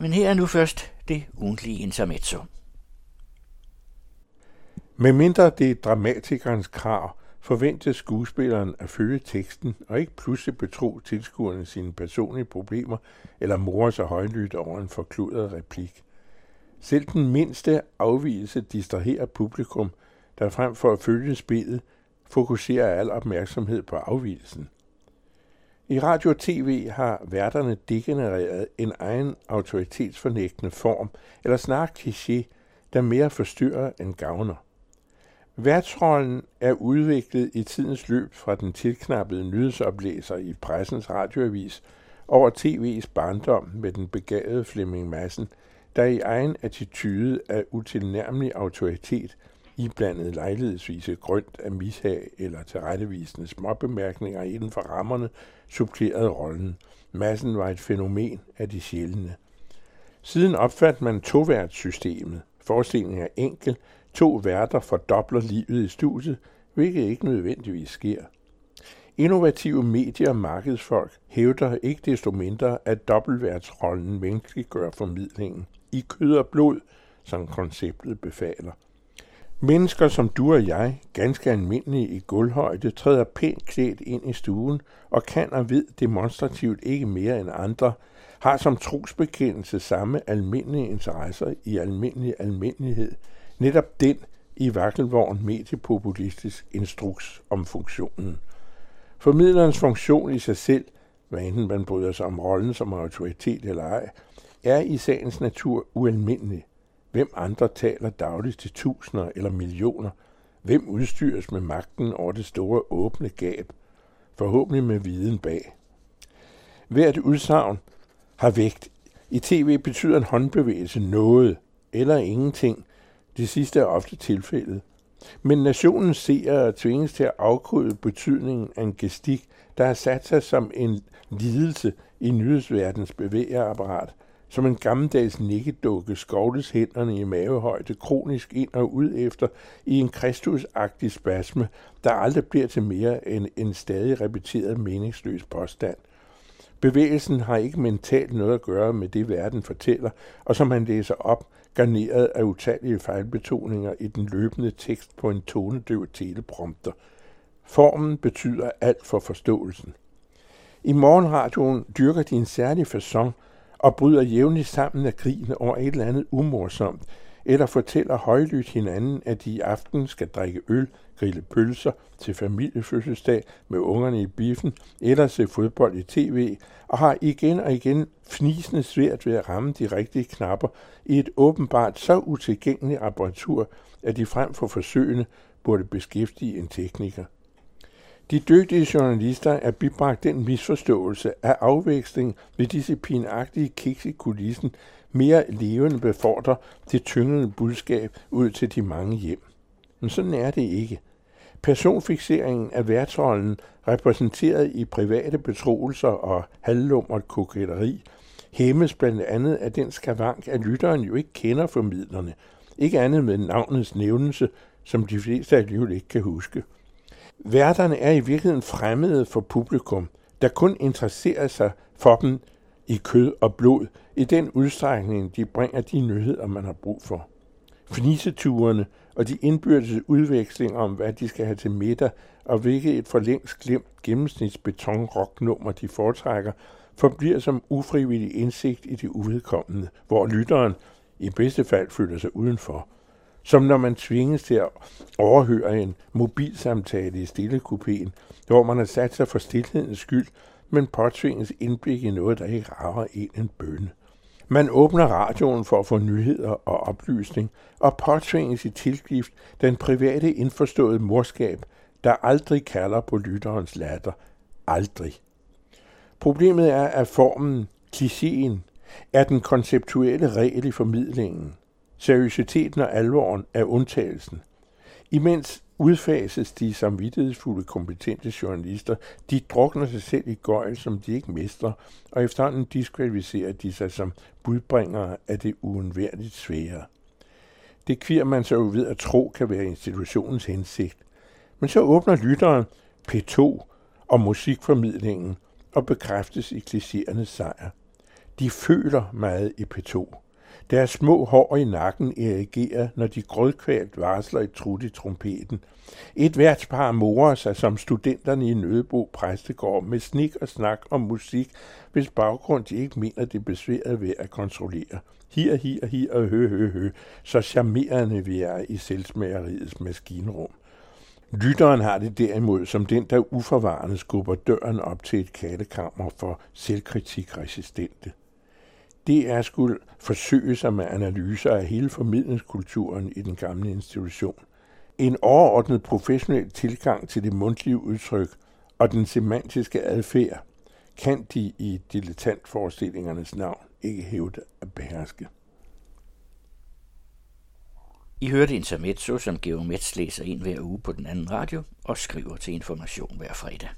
Men her er nu først det ugentlige intermezzo. Med mindre det er dramatikernes krav, forventes skuespilleren at følge teksten og ikke pludselig betro tilskuerne sine personlige problemer eller more sig højlydt over en forkludret replik. Selv den mindste afvielse distraherer publikum, der frem for at følge spillet, fokuserer al opmærksomhed på afvielsen. I radio og tv har værterne degenereret en egen autoritetsfornægtende form, eller snarere kliché, der mere forstyrrer end gavner. Værtsrollen er udviklet i tidens løb fra den tilknappede nyhedsoplæser i pressens radioavis over tv's barndom med den begavede Flemming Madsen, der i egen attitude af utilnærmelig autoritet iblandet lejlighedsvise grønt af mishag eller tilrettevisende småbemærkninger inden for rammerne, supplerede rollen. Massen var et fænomen af de sjældne. Siden opfandt man toværtssystemet. Forestillingen er enkel. To værter fordobler livet i studiet, hvilket ikke nødvendigvis sker. Innovative medier og markedsfolk hævder ikke desto mindre, at dobbeltværtsrollen menneskeliggør formidlingen i kød og blod, som konceptet befaler. Mennesker som du og jeg, ganske almindelige i gulvhøjde, træder pænt klædt ind i stuen og kan og ved demonstrativt ikke mere end andre, har som trosbekendelse samme almindelige interesser i almindelig almindelighed, netop den i vakkelvogn mediepopulistisk instruks om funktionen. Formidlerens funktion i sig selv, hvad enten man bryder sig om rollen som autoritet eller ej, er i sagens natur ualmindelig. Hvem andre taler dagligt til tusinder eller millioner? Hvem udstyres med magten over det store åbne gab? Forhåbentlig med viden bag. Hvert udsagn har vægt. I tv betyder en håndbevægelse noget eller ingenting. Det sidste er ofte tilfældet. Men nationens seere tvinges til at afkode betydningen af en gestik, der har sat sig som en lidelse i nyhedsverdens bevægerapparat – som en gammeldags nikkedukke skovles hænderne i mavehøjde kronisk ind og ud efter i en kristusagtig spasme, der aldrig bliver til mere end en stadig repeteret meningsløs påstand. Bevægelsen har ikke mentalt noget at gøre med det, verden fortæller, og som han læser op, garneret af utallige fejlbetoninger i den løbende tekst på en tonedøv teleprompter. Formen betyder alt for forståelsen. I morgenradioen dyrker de en særlig og bryder jævnligt sammen af grine over et eller andet umorsomt, eller fortæller højlydt hinanden, at de i aften skal drikke øl, grille pølser til familiefødselsdag med ungerne i biffen, eller se fodbold i tv, og har igen og igen fnisende svært ved at ramme de rigtige knapper i et åbenbart så utilgængeligt apparatur, at de frem for forsøgene burde beskæftige en tekniker. De dygtige journalister er bibragt den misforståelse af afveksling ved disciplinagtige kiks i kulissen mere levende befordrer det tyngende budskab ud til de mange hjem. Men sådan er det ikke. Personfixeringen af værtsrollen, repræsenteret i private betroelser og halvlummert koketteri, hæmmes blandt andet af den skavank, at lytteren jo ikke kender formidlerne, ikke andet med navnets nævnelse, som de fleste alligevel ikke kan huske. Værterne er i virkeligheden fremmede for publikum, der kun interesserer sig for dem i kød og blod, i den udstrækning, de bringer de nyheder, man har brug for. Fniseturene og de indbyrdes udvekslinger om, hvad de skal have til middag, og hvilket et for længst glemt gennemsnitsbetonrocknummer de foretrækker, forbliver som ufrivillig indsigt i det uvedkommende, hvor lytteren i bedste fald føler sig udenfor – som når man tvinges til at overhøre en mobilsamtale i stillekupéen, hvor man har sat sig for stillhedens skyld, men påtvinges indblik i noget, der ikke rager en en bønne. Man åbner radioen for at få nyheder og oplysning, og påtvinges i tilgift den private indforståede morskab, der aldrig kalder på lytterens latter. Aldrig. Problemet er, at formen, klichéen, er den konceptuelle regel i formidlingen – Seriøsiteten og alvoren er undtagelsen. Imens udfases de samvittighedsfulde, kompetente journalister. De drukner sig selv i gøjl, som de ikke mestrer, og efterhånden diskvalificerer de sig som budbringere af det uundværligt svære. Det kvier man så jo ved at tro kan være institutionens hensigt. Men så åbner lytteren P2 og musikformidlingen og bekræftes i klichéernes sejr. De føler meget i P2. Deres små hår i nakken erigerer, når de grødkvalt varsler et trut i trompeten. Et værtspar morer sig som studenterne i Nødebo Præstegård med snik og snak om musik, hvis baggrund de ikke mener det besværet ved at kontrollere. Hier, hier, hier og hø, hø, hø, så charmerende vi er i selvsmageriets maskinrum. Lytteren har det derimod som den, der uforvarende skubber døren op til et kattekammer for selvkritikresistente. Det er skulle forsøge sig med analyser af hele formidlingskulturen i den gamle institution. En overordnet professionel tilgang til det mundtlige udtryk og den semantiske adfærd kan de i dilettantforestillingernes navn ikke hævde at beherske. I hørte Intermezzo, som Geo Metz læser ind hver uge på den anden radio og skriver til information hver fredag.